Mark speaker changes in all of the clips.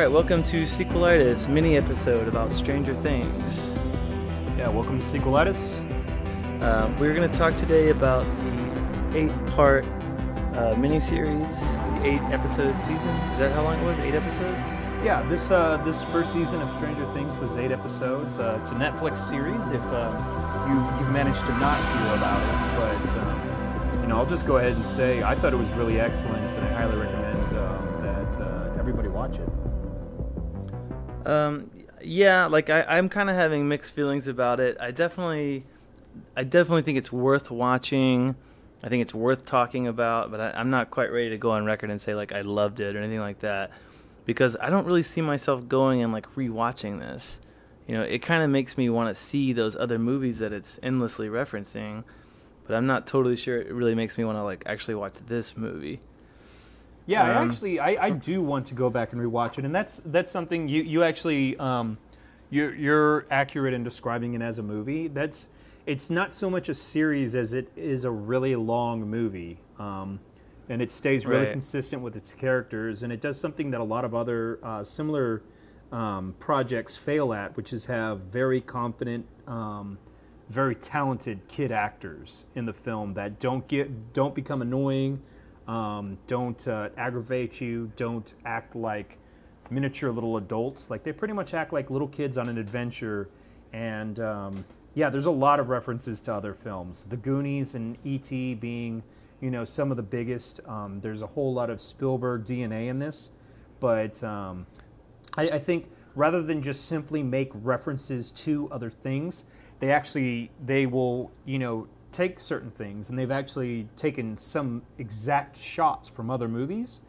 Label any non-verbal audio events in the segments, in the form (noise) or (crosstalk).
Speaker 1: All right, welcome to Sequelitis mini episode about Stranger Things.
Speaker 2: Yeah, welcome to Sequelitis.
Speaker 1: Uh, we're going to talk today about the eight-part uh, mini-series, the eight-episode season. Is that how long it was? Eight episodes?
Speaker 2: Yeah, this uh, this first season of Stranger Things was eight episodes. Uh, it's a Netflix series. If um, you you managed to not hear about it, but um, you know, I'll just go ahead and say I thought it was really excellent, and I highly recommend um, that uh, everybody watch it.
Speaker 1: Um, yeah, like I, I'm kind of having mixed feelings about it. I definitely, I definitely think it's worth watching. I think it's worth talking about, but I, I'm not quite ready to go on record and say like I loved it or anything like that, because I don't really see myself going and like rewatching this. You know, it kind of makes me want to see those other movies that it's endlessly referencing, but I'm not totally sure it really makes me want to like actually watch this movie.
Speaker 2: Yeah, I
Speaker 1: Um,
Speaker 2: actually, I, I do want to go back and rewatch it, and that's that's something you you actually um, you're you're accurate in describing it as a movie. That's it's not so much a series as it is a really long movie, um, and it stays really
Speaker 1: Right.
Speaker 2: consistent with its characters, and it does something that a lot of other uh, similar um, projects fail at, which is have very confident. Um, very talented kid actors in the film that don't get don't become annoying, um, don't uh, aggravate you, don't act like miniature little adults. Like they pretty much act like little kids on an adventure. And um, yeah, there's a lot of references to other films. The Goonies and E.T. being, you know, some of the biggest. Um, there's a whole lot of Spielberg DNA in this, but um, I, I think rather than just simply make references to other things, they actually they will you know take certain things and they've actually taken some exact shots from other movies,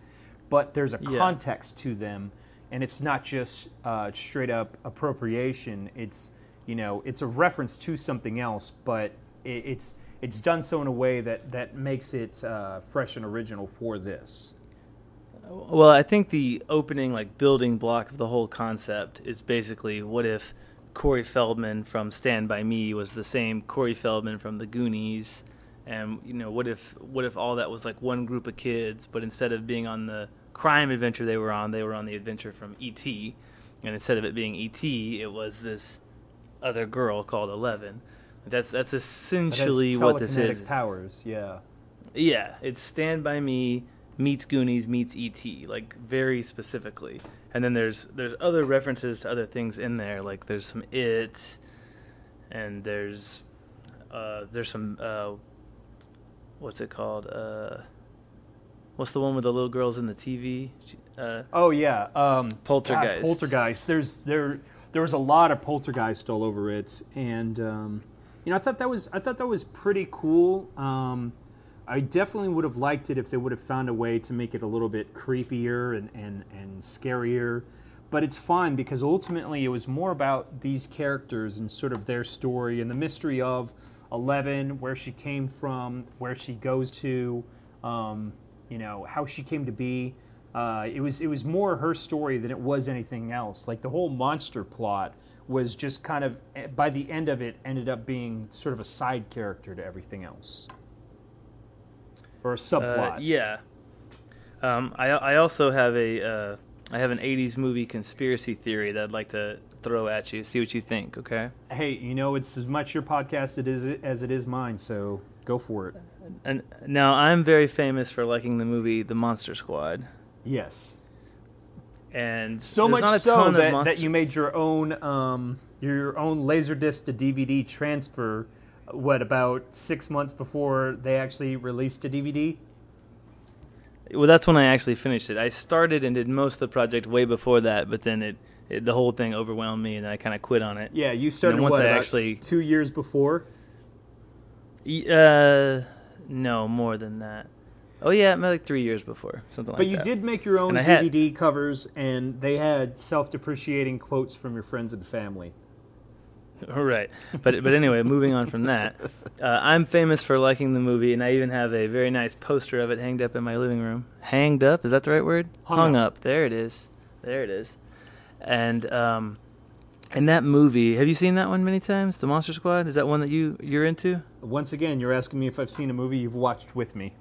Speaker 2: but there's a
Speaker 1: Yeah.
Speaker 2: context to them, and it's not just uh, straight up appropriation. It's you know it's a reference to something else, but it, it's it's done so in a way that that makes it uh, fresh and original for this.
Speaker 1: Well, I think the opening, like building block of the whole concept is basically what if Corey Feldman from Stand by Me was the same Corey Feldman from The Goonies, and you know what if what if all that was like one group of kids, but instead of being on the crime adventure they were on, they were on the adventure from E.T., and instead of it being E.T., it was this other girl called Eleven. That's that's essentially what this is.
Speaker 2: powers, yeah.
Speaker 1: Yeah, it's Stand by Me meets Goonies meets E.T. Like very specifically, and then there's there's other references to other things in there. Like there's some It, and there's uh, there's some uh, what's it called? Uh, what's the one with the little girls in the TV? Uh,
Speaker 2: Oh yeah, um,
Speaker 1: Poltergeist.
Speaker 2: God, poltergeist. There's there there was a lot of poltergeist all over it, and um, you know I thought that was I thought that was pretty cool. Um, I definitely would have liked it if they would have found a way to make it a little bit creepier and and, and scarier. But it's fine because ultimately it was more about these characters and sort of their story and the mystery of Eleven, where she came from, where she goes to, um, you know, how she came to be. Uh, it was it was more her story than it was anything else. Like the whole monster plot was just kind of eh, by the end of it ended up being sort of a side character to everything else, or a subplot.
Speaker 1: uh, yeah. Um, I I also have a uh, I have an '80s movie conspiracy theory that I'd like to throw at you. See what you think. Okay.
Speaker 2: Hey, you know it's as much your podcast it is as it is mine, so go for it.
Speaker 1: And now I'm very famous for liking the movie The Monster Squad,
Speaker 2: Yes.
Speaker 1: and
Speaker 2: So much so that,
Speaker 1: monster-
Speaker 2: that you made your own um, your own laserdisc to DVD transfer. What about six months before they actually released a DVD?
Speaker 1: Well, that's when I actually finished it. I started and did most of the project way before that, but then it, it the whole thing overwhelmed me, and I kind of quit on it.
Speaker 2: Yeah, you started
Speaker 1: once
Speaker 2: what,
Speaker 1: I actually-
Speaker 2: two years before.
Speaker 1: Uh, no, more than that. Oh yeah, like three years before, something like that.
Speaker 2: But you did make your own
Speaker 1: I had-
Speaker 2: DVD covers, and they had self-depreciating quotes from your friends and family. (laughs)
Speaker 1: right. But but anyway, moving on from that, uh, I'm famous for liking the movie, and I even have a very nice poster of it hanged up in my living room. Hanged up? Is that the right word?
Speaker 2: Hung
Speaker 1: up. There it is. There it is. And um, in that movie, have you seen that one many times? The Monster Squad. Is that one that you you're into?
Speaker 2: Once again, you're asking me if I've seen a movie you've watched with me.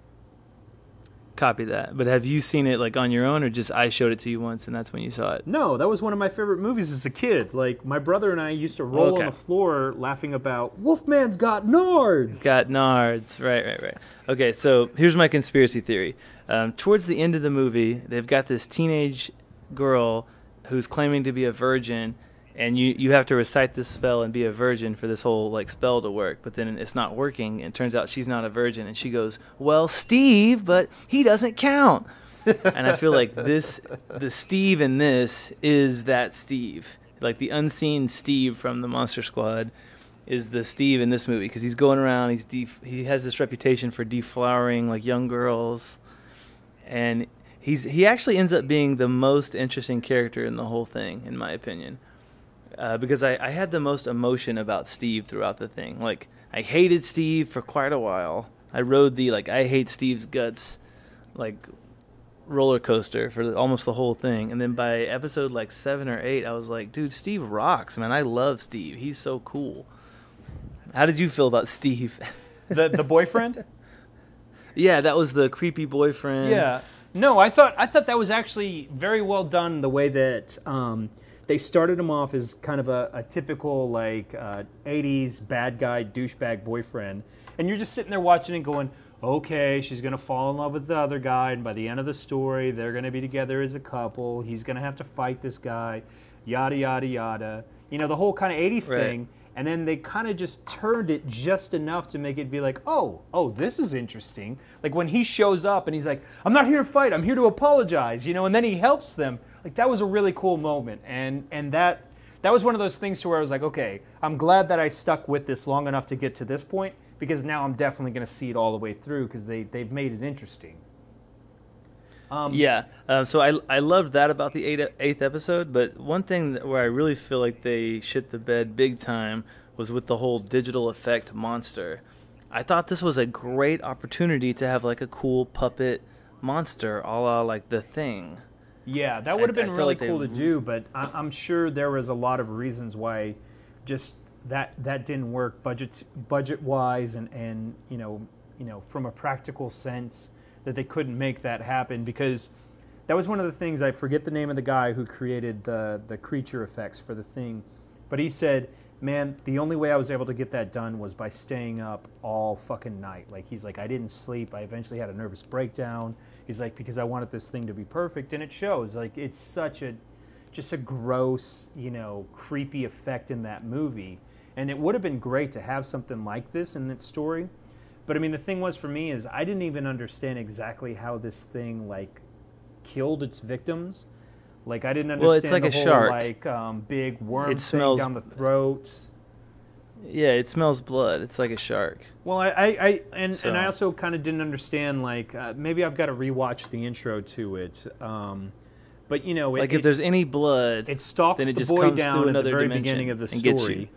Speaker 1: Copy that. But have you seen it like on your own, or just I showed it to you once and that's when you saw it?
Speaker 2: No, that was one of my favorite movies as a kid. Like my brother and I used to roll
Speaker 1: Okay.
Speaker 2: on the floor laughing about Wolfman's got nards.
Speaker 1: Got nards. Right, right, right. Okay, so here's my conspiracy theory. Um, towards the end of the movie, they've got this teenage girl who's claiming to be a virgin, and you, you have to recite this spell and be a virgin for this whole like spell to work. But then it's not working, and it turns out she's not a virgin, and she goes, "Well, Steve, but he doesn't count." (laughs) and I feel like this, the Steve in this is that Steve, like the unseen Steve from the Monster Squad, is the Steve in this movie because he's going around. He's def- he has this reputation for deflowering like young girls, and he's he actually ends up being the most interesting character in the whole thing, in my opinion, uh, because I, I had the most emotion about Steve throughout the thing. Like I hated Steve for quite a while. I rode the like I hate Steve's guts, like roller coaster for almost the whole thing. And then by episode like seven or eight, I was like, dude, Steve rocks, man. I love Steve. He's so cool. How did you feel about (laughs) Steve?
Speaker 2: the the boyfriend?
Speaker 1: yeah, that was the creepy boyfriend.
Speaker 2: Yeah. No, I thought I thought that was actually very well done. The way that um, they started him off as kind of a, a typical like uh, '80s bad guy douchebag boyfriend, and you're just sitting there watching and going, "Okay, she's gonna fall in love with the other guy, and by the end of the story, they're gonna be together as a couple. He's gonna have to fight this guy, yada yada yada." You know, the whole kind of '80s
Speaker 1: Right.
Speaker 2: thing and then they kind of just turned it just enough to make it be like, oh, oh, this is interesting. Like when he shows up and he's like, I'm not here to fight, I'm here to apologize, you know, and then he helps them. Like that was a really cool moment, and and that that was one of those things to where I was like, okay, I'm glad that I stuck with this long enough to get to this point because now I'm definitely going to see it all the way through because they they've made it interesting. Um,
Speaker 1: Yeah. Um, so I I loved that about the eight, eighth episode, but one thing that, where I really feel like they shit the bed big time was with the whole digital effect monster. I thought this was a great opportunity to have like a cool puppet monster, a la like the thing.
Speaker 2: Yeah, that would have
Speaker 1: I- I
Speaker 2: been really
Speaker 1: like they-
Speaker 2: cool to do, but I, I'm sure there was a lot of reasons why just that that didn't work budget budget wise and and you know you know from a practical sense that they couldn't make that happen because that was one of the things I forget the name of the guy who created the the creature effects for the thing, but he said, "Man, the only way I was able to get that done was by staying up all fucking night." Like he's like, "I didn't sleep. I eventually had a nervous breakdown." He's like, "Because I wanted this thing to be perfect," and it shows. Like it's such a just a gross, you know, creepy effect in that movie. And it would have been great to have something like this in that story. But I mean, the thing was for me is I didn't even understand exactly how this thing like killed its victims. Like I didn't understand
Speaker 1: Well, it's like
Speaker 2: the
Speaker 1: a
Speaker 2: whole
Speaker 1: shark.
Speaker 2: like um, big worm
Speaker 1: It
Speaker 2: thing
Speaker 1: smells-
Speaker 2: down the throat.
Speaker 1: Yeah, it smells blood. It's like a shark.
Speaker 2: Well, I, I, I and,
Speaker 1: So-
Speaker 2: and I also kind of didn't understand like uh, maybe I've got to rewatch the intro to it. Um, but you know, it,
Speaker 1: Like if
Speaker 2: it-
Speaker 1: there's any blood,
Speaker 2: It stalks
Speaker 1: then it
Speaker 2: the
Speaker 1: just
Speaker 2: boy
Speaker 1: comes
Speaker 2: down at the
Speaker 1: another
Speaker 2: very
Speaker 1: dimension
Speaker 2: beginning of the
Speaker 1: and gets
Speaker 2: story.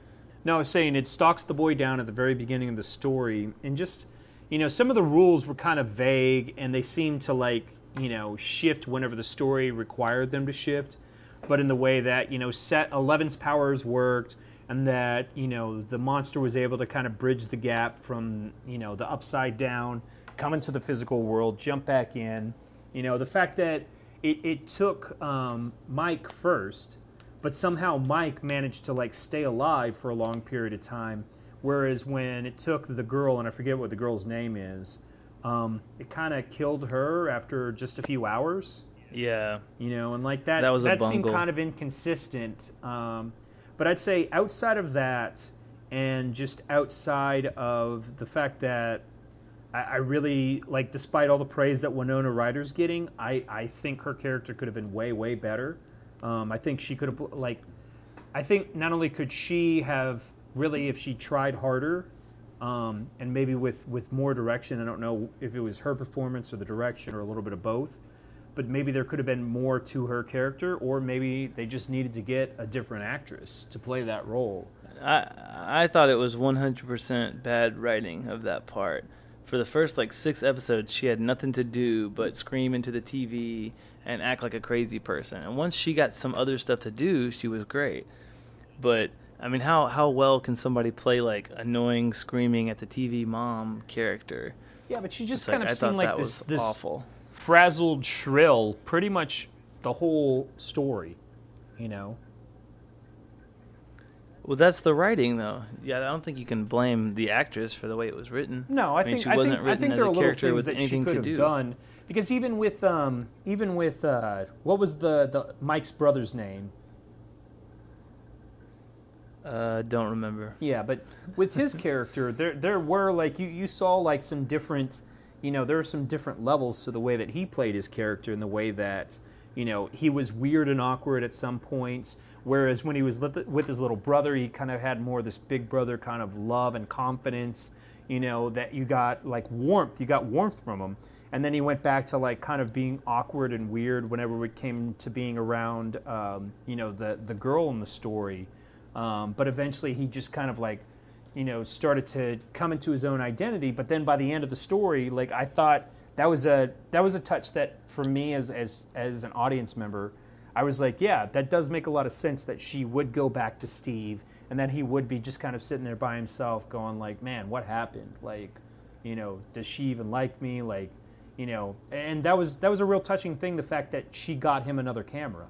Speaker 2: No, I was saying it stalks the boy down at the very beginning of the story, and just you know, some of the rules were kind of vague, and they seemed to like you know shift whenever the story required them to shift, but in the way that you know set Eleven's powers worked, and that you know the monster was able to kind of bridge the gap from you know the upside down, come into the physical world, jump back in. You know, the fact that it, it took um, Mike first, but somehow Mike managed to like stay alive for a long period of time. Whereas when it took the girl, and I forget what the girl's name is, um, it kind of killed her after just a few hours.
Speaker 1: yeah,
Speaker 2: You know, and like that,
Speaker 1: That was a
Speaker 2: seemed kind of inconsistent. Um, but I'd say outside of that, and just outside of the fact that I, I really like, despite all the praise that Winona Ryder's getting, I, I think her character could have been way, way better. Um, I think she could have like, I think not only could she have really, if she tried harder, um, and maybe with with more direction. I don't know if it was her performance or the direction or a little bit of both but maybe there could have been more to her character, or maybe they just needed to get a different actress to play that role.
Speaker 1: I I thought it was 100% bad writing of that part. For the first like six episodes, she had nothing to do but scream into the TV and act like a crazy person. And once she got some other stuff to do, she was great. But I mean, how how well can somebody play like annoying screaming at the TV mom character?
Speaker 2: Yeah, but she just
Speaker 1: It's like,
Speaker 2: kind of
Speaker 1: I
Speaker 2: seemed like this, this
Speaker 1: awful.
Speaker 2: frazzled shrill pretty much the whole story, you know.
Speaker 1: Well, that's the writing, though. Yeah, I don't think you can blame the actress for the way it was written.
Speaker 2: No, I,
Speaker 1: mean,
Speaker 2: think
Speaker 1: she
Speaker 2: I
Speaker 1: wasn't
Speaker 2: think, I
Speaker 1: written
Speaker 2: think
Speaker 1: as
Speaker 2: there
Speaker 1: a
Speaker 2: are little
Speaker 1: character with
Speaker 2: that she
Speaker 1: anything
Speaker 2: could
Speaker 1: to
Speaker 2: have
Speaker 1: do.
Speaker 2: done because even with um, even with uh, what was the, the Mike's brother's name?
Speaker 1: Uh, don't remember.
Speaker 2: Yeah, but with his (laughs) character, there there were like you you saw like some different, you know, there were some different levels to the way that he played his character and the way that you know he was weird and awkward at some points. Whereas when he was with his little brother, he kind of had more this big brother kind of love and confidence. You know that you got like warmth. You got warmth from him, and then he went back to like kind of being awkward and weird whenever it came to being around, um, you know, the the girl in the story. Um, but eventually he just kind of like, you know, started to come into his own identity. But then by the end of the story, like I thought that was a that was a touch that for me as as as an audience member, I was like, yeah, that does make a lot of sense that she would go back to Steve, and then he would be just kind of sitting there by himself, going like, man, what happened? Like, you know, does she even like me? Like, you know, and that was that was a real touching thing. The fact that she got him another camera.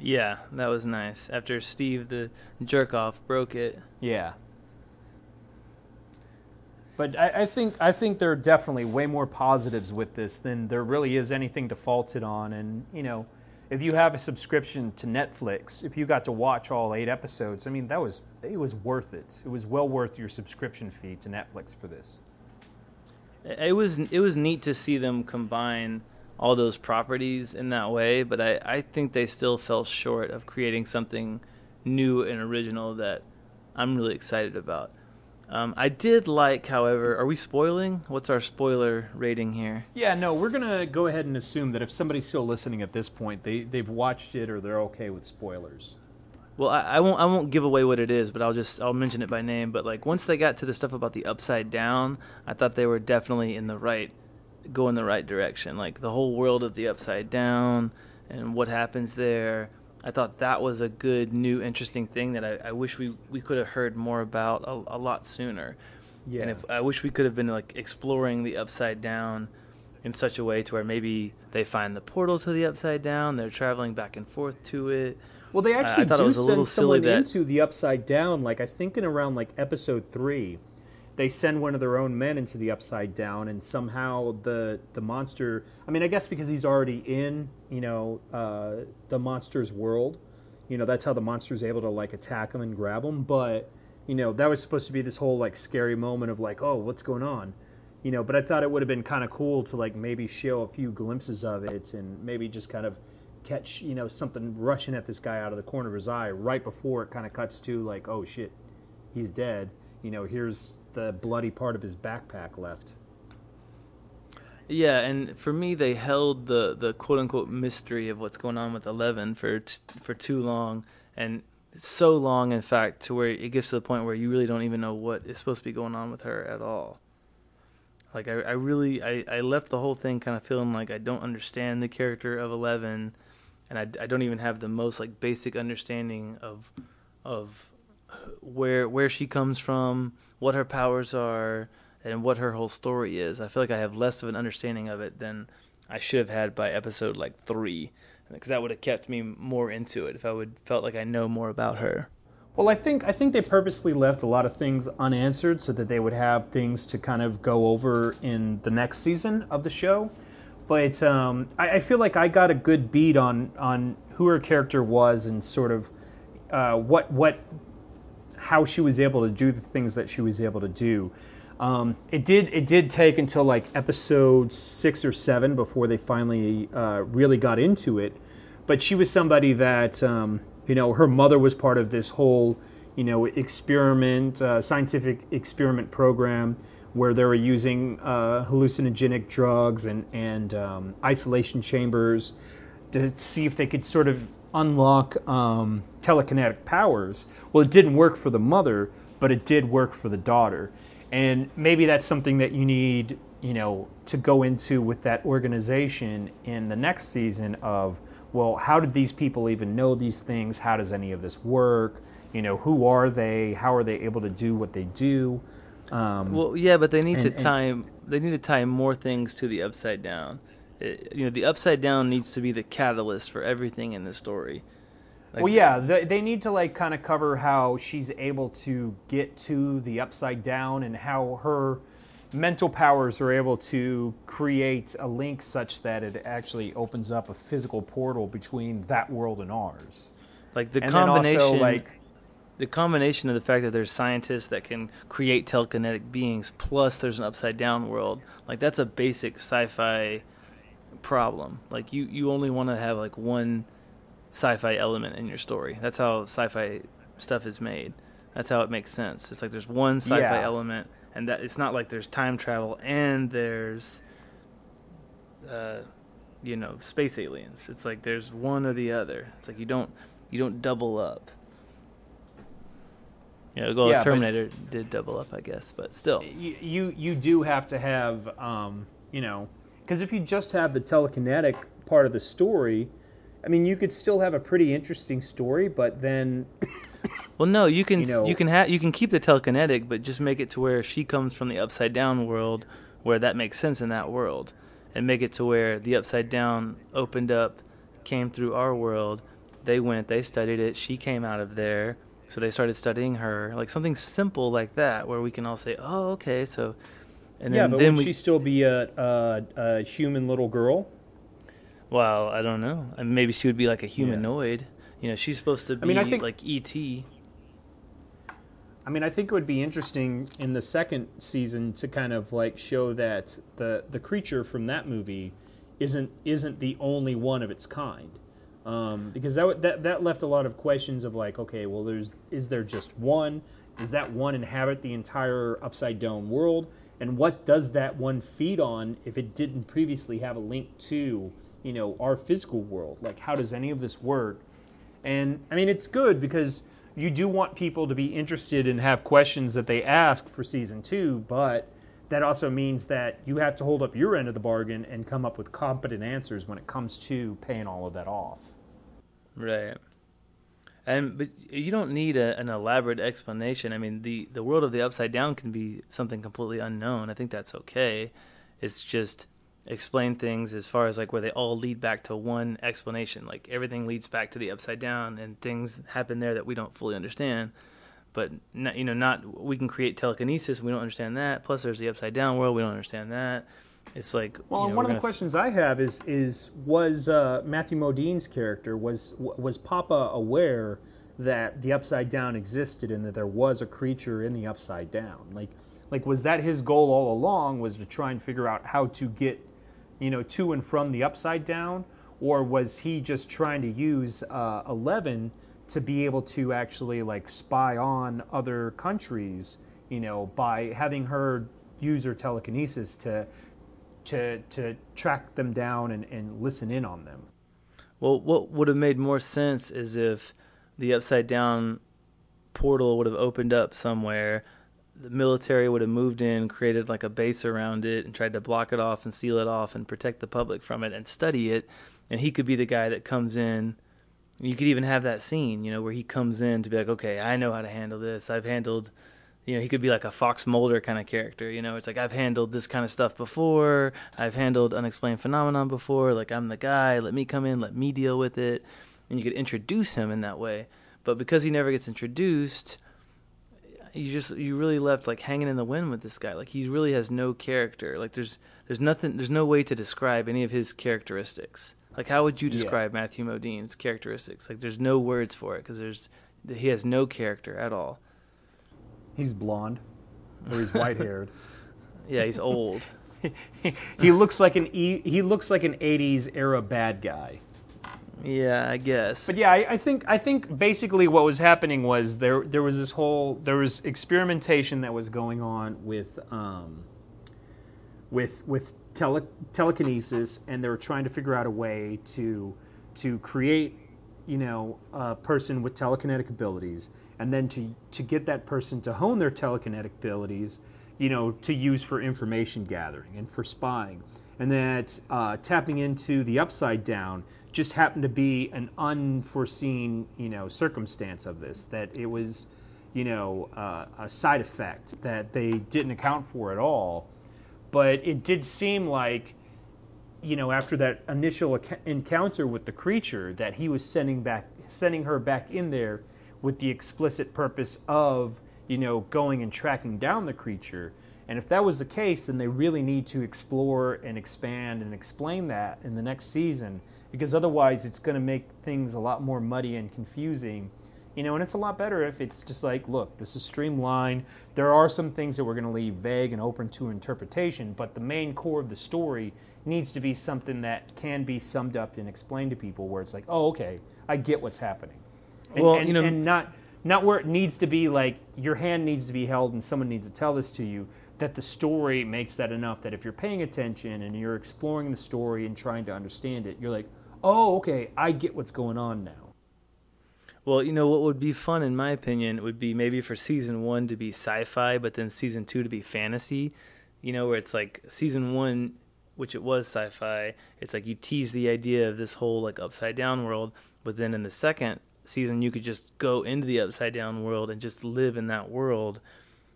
Speaker 1: Yeah, that was nice. After Steve, the jerk off, broke it.
Speaker 2: Yeah. But I, I think I think there are definitely way more positives with this than there really is anything to fault it on. And you know, if you have a subscription to Netflix, if you got to watch all eight episodes, I mean that was it was worth it. It was well worth your subscription fee to Netflix for this.
Speaker 1: It was it was neat to see them combine all those properties in that way, but I, I think they still fell short of creating something new and original that I'm really excited about. Um, I did like, however, are we spoiling? What's our spoiler rating here?
Speaker 2: Yeah, no, we're gonna go ahead and assume that if somebody's still listening at this point, they they've watched it or they're okay with spoilers.
Speaker 1: Well, I, I won't I won't give away what it is, but I'll just I'll mention it by name. But like once they got to the stuff about the upside down, I thought they were definitely in the right go in the right direction. Like the whole world of the upside down and what happens there. I thought that was a good, new, interesting thing that I, I wish we, we could have heard more about a, a lot sooner.
Speaker 2: Yeah.
Speaker 1: And if I wish we could have been like exploring the upside down in such a way to where maybe they find the portal to the upside down, they're traveling back and forth to it.
Speaker 2: Well, they actually
Speaker 1: it
Speaker 2: do
Speaker 1: was a little
Speaker 2: send someone
Speaker 1: that-
Speaker 2: into the upside down. Like I think in around like episode three, they send one of their own men into the upside down, and somehow the the monster. I mean, I guess because he's already in, you know, uh, the monster's world. You know, that's how the monster's able to like attack him and grab him. But you know, that was supposed to be this whole like scary moment of like, oh, what's going on? You know, but I thought it would have been kind of cool to like maybe show a few glimpses of it and maybe just kind of catch you know something rushing at this guy out of the corner of his eye right before it kind of cuts to like oh shit he's dead you know here's the bloody part of his backpack left
Speaker 1: Yeah, and for me, they held the, the quote unquote mystery of what's going on with Eleven for t- for too long, and so long, in fact, to where it gets to the point where you really don't even know what is supposed to be going on with her at all. Like I, I really, I, I left the whole thing kind of feeling like I don't understand the character of Eleven, and I, I don't even have the most like basic understanding of of where where she comes from, what her powers are, and what her whole story is. I feel like I have less of an understanding of it than I should have had by episode like three, because that would have kept me more into it if I would felt like I know more about her.
Speaker 2: well i think i think they purposely left a lot of things unanswered so that they would have things to kind of go over in the next season of the show but um, I, I feel like i got a good beat on on who her character was and sort of uh, what what how she was able to do the things that she was able to do. Um, it did it did take until like episode six or seven before they finally uh, really got into it. But she was somebody that um, you know her mother was part of this whole you know experiment uh, scientific experiment program where they were using uh, hallucinogenic drugs and and um, isolation chambers to see if they could sort of unlock um, telekinetic powers. Well, it didn't work for the mother, but it did work for the daughter. And maybe that's something that you need, you know, to go into with that organization in the next season of, well, how did these people even know these things? How does any of this work? You know, who are they? How are they able to do what they do? Um,
Speaker 1: Well, yeah, but they need
Speaker 2: And-
Speaker 1: to
Speaker 2: and-
Speaker 1: tie they need to tie more things to the upside down. It, you know, the upside down needs to be the catalyst for everything in the story. Like,
Speaker 2: well, yeah, they, they need to like kind of cover how she's able to get to the upside down and how her mental powers are able to create a link such that it actually opens up a physical portal between that world and ours.
Speaker 1: like the
Speaker 2: and
Speaker 1: combination,
Speaker 2: also like
Speaker 1: the combination of the fact that there's scientists that can create telekinetic beings, plus there's an upside down world. Like that's a basic sci-fi problem. Like you, you only want to have like one sci-fi element in your story. That's how sci-fi stuff is made. That's how it makes sense. It's like there's one sci-fi
Speaker 2: Yeah.
Speaker 1: element, and that it's not like there's time travel and there's, uh, you know, space aliens. It's like there's one or the other. It's like you don't you don't double up. Yeah, well,
Speaker 2: Yeah,
Speaker 1: Terminator did double up, I guess, but still.
Speaker 2: you you, you do have to have um, you know because if you just have the telekinetic part of the story i mean you could still have a pretty interesting story but then (coughs)
Speaker 1: Well, no, you can
Speaker 2: You know-
Speaker 1: you can have you can keep the telekinetic, but just make it to where she comes from the upside down world, where that makes sense in that world, and make it to where the upside down opened up, came through our world. They went, they studied it. She came out of there, so they started studying her, like something simple like that, where we can all say, "Oh, okay." So, and
Speaker 2: yeah
Speaker 1: then,
Speaker 2: but
Speaker 1: then
Speaker 2: would
Speaker 1: we,
Speaker 2: she still be a, a, a human little girl
Speaker 1: well, I don't know. I mean, maybe she would be like a humanoid. You know, she's supposed to be
Speaker 2: I mean, I think-
Speaker 1: like ET.
Speaker 2: I mean, I think it would be interesting in the second season to kind of like show that the the creature from that movie isn't isn't the only one of its kind, um, because that, would- that that left a lot of questions of like, okay, well, there's is there just one? Does that one inhabit the entire upside down world? And what does that one feed on if it didn't previously have a link to you know our physical world? Like, how does any of this work? And I mean, it's good because you do want people to be interested and have questions that they ask for season two, but that also means that you have to hold up your end of the bargain and come up with competent answers when it comes to paying all of that off.
Speaker 1: Right. And but you don't need a, an elaborate explanation. I mean, the the world of the upside down can be something completely unknown. I think that's okay. It's just explain things as far as like where they all lead back to one explanation. Like everything leads back to the upside down, and things happen there that we don't fully understand. But not, you know, not we can create telekinesis. We don't understand that. Plus, there's the upside down world. We don't understand that. It's like
Speaker 2: Well,
Speaker 1: you
Speaker 2: and
Speaker 1: know,
Speaker 2: one of the questions I have is is was uh, Matthew Modine's character was was Papa aware that the upside down existed and that there was a creature in the upside down? Like like was that his goal all along was to try and figure out how to get you know to and from the upside down or was he just trying to use uh, 11 to be able to actually like spy on other countries you know by having her use her telekinesis to to to track them down and, and listen in on them.
Speaker 1: Well, what would have made more sense is if the upside down portal would have opened up somewhere. The military would have moved in, created like a base around it, and tried to block it off and seal it off and protect the public from it and study it. And he could be the guy that comes in. You could even have that scene, you know, where he comes in to be like, okay, I know how to handle this. I've handled, you know, he could be like a Fox Mulder kind of character, you know. It's like I've handled this kind of stuff before. I've handled unexplained phenomenon before. Like I'm the guy. Let me come in. Let me deal with it. And you could introduce him in that way. But because he never gets introduced, you just you really left like hanging in the wind with this guy. Like he really has no character. Like there's there's nothing. There's no way to describe any of his characteristics. Like how would you
Speaker 2: Yeah.
Speaker 1: describe Matthew Modine's characteristics? Like there's no words for it because there's he has no character at all.
Speaker 2: He's blonde, or he's white haired. (laughs)
Speaker 1: Yeah, he's old. (laughs)
Speaker 2: he looks like an e- he looks like an '80s era bad guy.
Speaker 1: yeah, I guess.
Speaker 2: But yeah, I, I think I think basically what was happening was there there was this whole there was experimentation that was going on with um, with with tele, telekinesis, and they were trying to figure out a way to to create you know a person with telekinetic abilities, and then to to get that person to hone their telekinetic abilities, you know, to use for information gathering and for spying, and that uh, tapping into the upside down just happened to be an unforeseen you know circumstance of this that it was you know, uh, a side effect that they didn't account for at all. But it did seem like, you know, after that initial encounter with the creature, that he was sending back, sending her back in there with the explicit purpose of, you know, going and tracking down the creature. And if that was the case, then they really need to explore and expand and explain that in the next season, because otherwise it's going to make things a lot more muddy and confusing you know, and it's a lot better if it's just like, look, this is streamlined. There are some things that we're going to leave vague and open to interpretation, but the main core of the story needs to be something that can be summed up and explained to people where it's like, oh, okay, I get what's happening. And,
Speaker 1: Well,
Speaker 2: and,
Speaker 1: you know-
Speaker 2: and not not where it needs to be like your hand needs to be held and someone needs to tell this to you that the story makes that enough that if you're paying attention and you're exploring the story and trying to understand it you're like oh okay i get what's going on now
Speaker 1: Well, you know what would be fun, in my opinion, would be maybe for season one to be sci-fi, but then season two to be fantasy. You know, where it's like season one, which it was sci-fi. It's like you tease the idea of this whole like upside down world, but then in the second season, you could just go into the upside down world and just live in that world.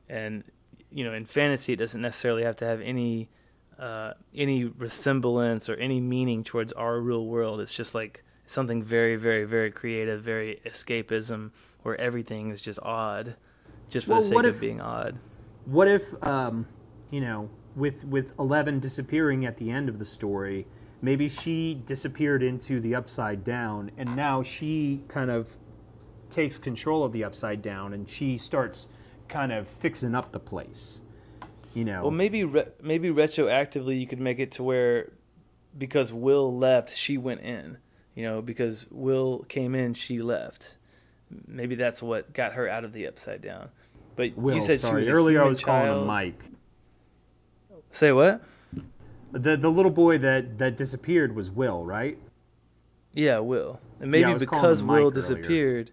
Speaker 1: And you know, in fantasy, it doesn't necessarily have to have any uh, any resemblance or any meaning towards our real world. It's just like something very, very, very creative, very escapism, where everything is just odd, just for
Speaker 2: Well,
Speaker 1: the sake
Speaker 2: what
Speaker 1: of being odd.
Speaker 2: what if um, you know with with 11 disappearing at the end of the story maybe she disappeared into the upside down and now she kind of takes control of the upside down and she starts kind of fixing up the place you know
Speaker 1: Well, maybe re- maybe retroactively you could make it to where because Will left, she went in. You know, because Will came in, she left. Maybe that's what got her out of the upside down. But
Speaker 2: Will,
Speaker 1: you said
Speaker 2: sorry
Speaker 1: she was a
Speaker 2: earlier i was calling him
Speaker 1: child.
Speaker 2: mike
Speaker 1: Say what?
Speaker 2: The the little boy that that disappeared was will right
Speaker 1: Yeah, Will. And maybe
Speaker 2: calling
Speaker 1: because Will disappeared.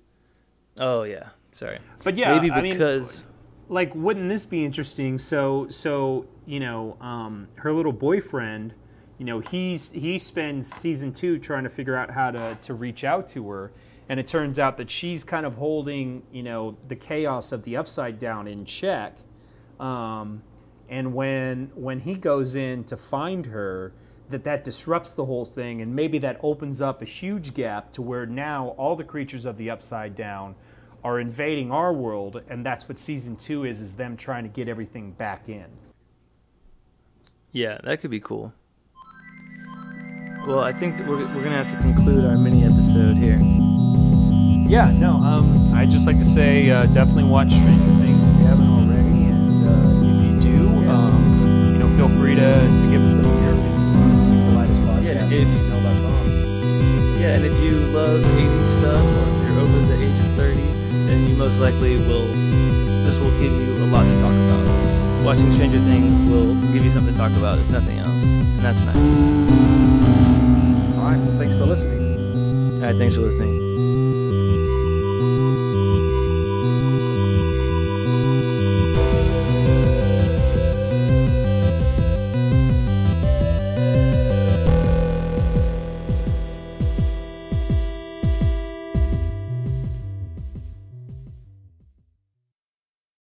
Speaker 1: Oh yeah, sorry.
Speaker 2: but yeah
Speaker 1: maybe
Speaker 2: I mean,
Speaker 1: because
Speaker 2: like wouldn't this be interesting so so you know um, her little boyfriend you know he's he spends season two trying to figure out how to to reach out to her and it turns out that she's kind of holding you know the chaos of the upside down in check um, and when when he goes in to find her that that disrupts the whole thing and maybe that opens up a huge gap to where now all the creatures of the upside down are invading our world and that's what season two is is them trying to get everything back in
Speaker 1: yeah, that could be cool. Well, I think we're we're gonna have to conclude our mini episode here.
Speaker 2: yeah no um i'd just like to say uh, definitely watch stranger
Speaker 1: about, if nothing else. And that's nice.
Speaker 2: all right well thanks for listening
Speaker 1: All right, thanks for listening.